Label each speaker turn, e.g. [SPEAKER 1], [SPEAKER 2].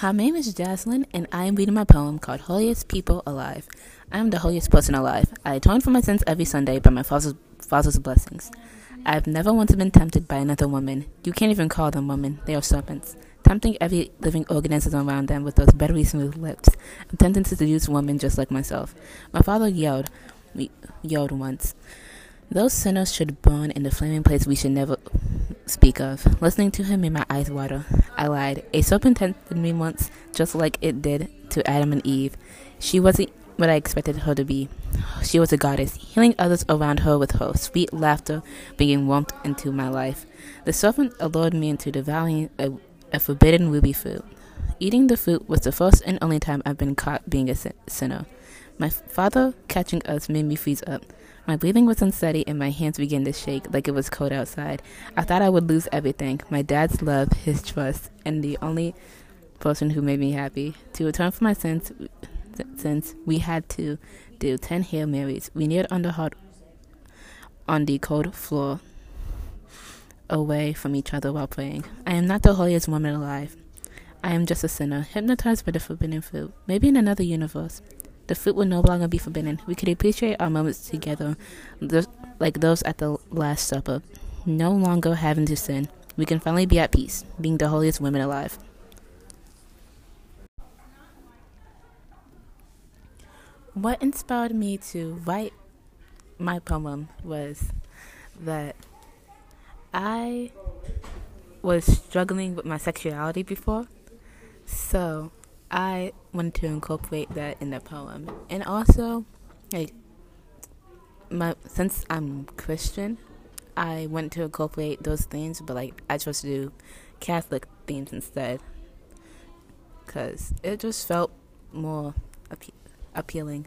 [SPEAKER 1] Her name is Jaslyn, and I am reading my poem called Holiest People Alive. I am the holiest person alive. I atone for my sins every Sunday by my father's, father's blessings. I have never once been tempted by another woman. You can't even call them women, they are serpents. Tempting every living organism around them with those buttery smooth lips. I'm to seduce women just like myself. My father yelled, yelled once. Those sinners should burn in the flaming place we should never speak of. Listening to him made my eyes water. I lied. A serpent tempted me once, just like it did to Adam and Eve. She wasn't what I expected her to be. She was a goddess, healing others around her with her sweet laughter, bringing warmth into my life. The serpent allured me into devouring a, a forbidden ruby fruit. Eating the fruit was the first and only time I've been caught being a sinner. My father catching us made me freeze up. My breathing was unsteady and my hands began to shake like it was cold outside. I thought I would lose everything my dad's love, his trust, and the only person who made me happy. To atone for my sins, since we had to do 10 Hail Marys, we kneeled on the hot on the cold floor away from each other while praying. I am not the holiest woman alive. I am just a sinner, hypnotized by the forbidden fruit. Maybe in another universe. The food will no longer be forbidden. We could appreciate our moments together, like those at the Last Supper. No longer having to sin. We can finally be at peace, being the holiest women alive. What inspired me to write my poem was that I was struggling with my sexuality before. So I wanted to incorporate that in the poem, and also, like, my since I'm Christian, I want to incorporate those themes, but like I chose to do Catholic themes instead, cause it just felt more appe- appealing.